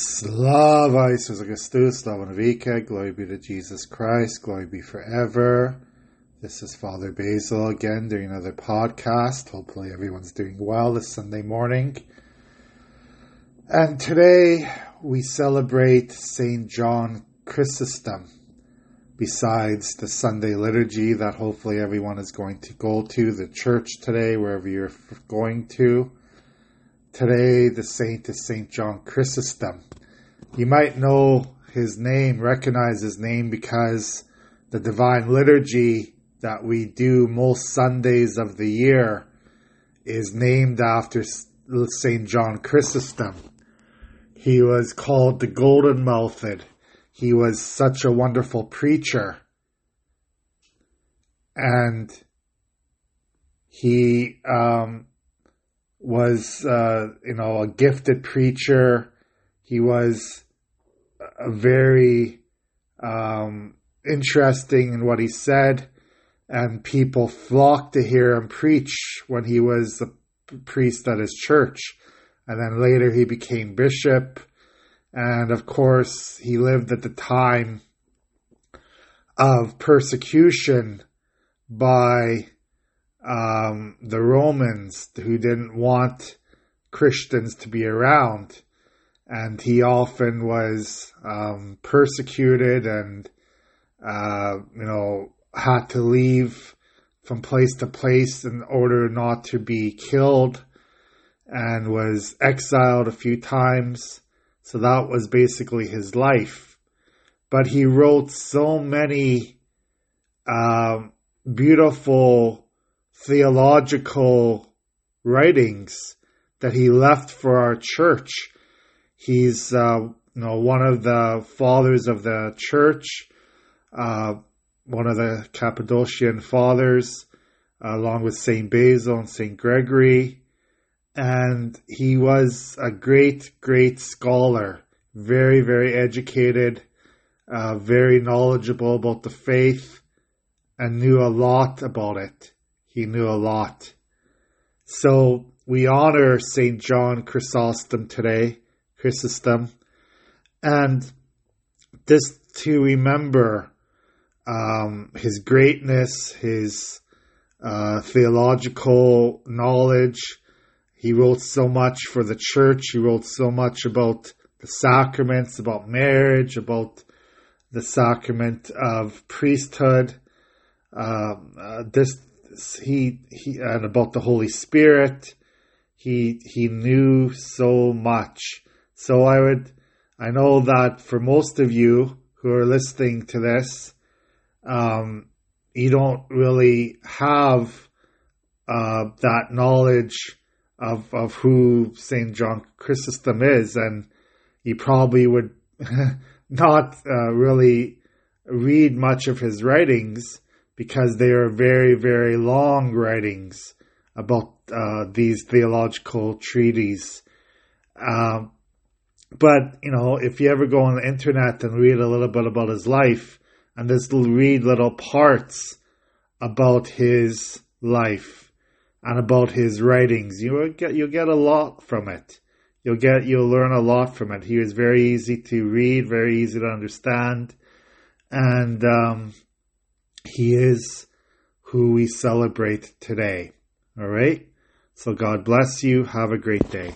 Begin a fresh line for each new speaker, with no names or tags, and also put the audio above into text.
Slava Isus Augustus, Slava Navika, glory be to Jesus Christ, glory be forever. This is Father Basil again doing another podcast. Hopefully everyone's doing well this Sunday morning. And today we celebrate St. John Chrysostom. Besides the Sunday liturgy that hopefully everyone is going to go to, the church today, wherever you're going to. Today, the saint is St. John Chrysostom. You might know his name, recognize his name because the Divine Liturgy that we do most Sundays of the year is named after St. John Chrysostom. He was called the Golden Mouthed. He was such a wonderful preacher. And he um, was, uh, you know, a gifted preacher. He was a very um, interesting in what he said, and people flocked to hear him preach when he was a priest at his church. And then later he became bishop. And of course, he lived at the time of persecution by um, the Romans who didn't want Christians to be around. And he often was um, persecuted and, uh, you know, had to leave from place to place in order not to be killed and was exiled a few times. So that was basically his life. But he wrote so many uh, beautiful theological writings that he left for our church. He's, uh, you know, one of the fathers of the church, uh, one of the Cappadocian fathers, along with Saint Basil and Saint Gregory, and he was a great, great scholar, very, very educated, uh, very knowledgeable about the faith, and knew a lot about it. He knew a lot. So we honor St. John Chrysostom today, Chrysostom, and just to remember um, his greatness, his uh, theological knowledge. He wrote so much for the church. He wrote so much about the sacraments, about marriage, about the sacrament of priesthood. Um, uh, this he he and about the Holy Spirit. He he knew so much. So I would I know that for most of you who are listening to this, um, you don't really have uh, that knowledge of of who Saint John Chrysostom is, and you probably would not uh, really read much of his writings because they are very, very long writings about uh, these theological treatises. Um, but, you know, if you ever go on the internet and read a little bit about his life and just read little parts about his life and about his writings, you get, you'll get a lot from it. You'll get, you'll learn a lot from it. He was very easy to read, very easy to understand. And, um, he is who we celebrate today. All right? So God bless you. Have a great day.